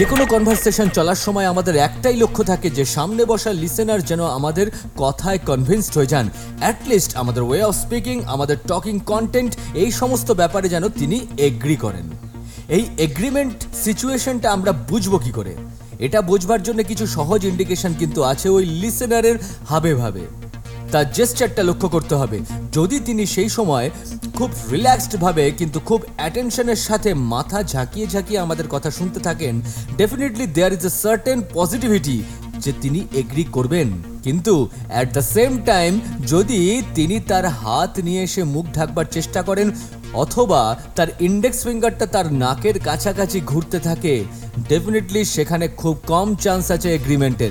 যে কোনো কনভারসেশন চলার সময় আমাদের একটাই লক্ষ্য থাকে যে সামনে বসা লিসেনার যেন আমাদের কথায় কনভিন্সড হয়ে যান। অ্যাটলিস্ট আমাদের ওয়ে অফ স্পিকিং আমাদের টকিং কন্টেন্ট এই সমস্ত ব্যাপারে যেন তিনি এগ্রি করেন। এই এগ্রিমেন্ট সিচুয়েশনটা আমরা বুঝব কি করে? এটা বুঝবার জন্য কিছু সহজ ইন্ডিকেশন কিন্তু আছে ওই লিসেনারের হাবে ভাবে। তার জেস্টারটা লক্ষ্য করতে হবে। যদি তিনি সেই সময় খুব রিল্যাক্সড ভাবে কিন্তু খুব অ্যাটেনশনের সাথে মাথা ঝাঁকিয়ে ঝাঁকিয়ে আমাদের কথা শুনতে থাকেন definitely there is a certain positivity যে তিনি এগ্রি করবেন। কিন্তু অ্যাট দ্য সেম টাইম যদি তিনি তার হাত নিয়ে এসে মুখ ঢাকবার চেষ্টা করেন, অথবা তার ইন্ডেক্স ফিঙ্গারটা তার নাকের কাছাকাছি ঘুরতে থাকে ডেফিনেটলি সেখানে খুব কম চান্স আছে এগ্রিমেন্টের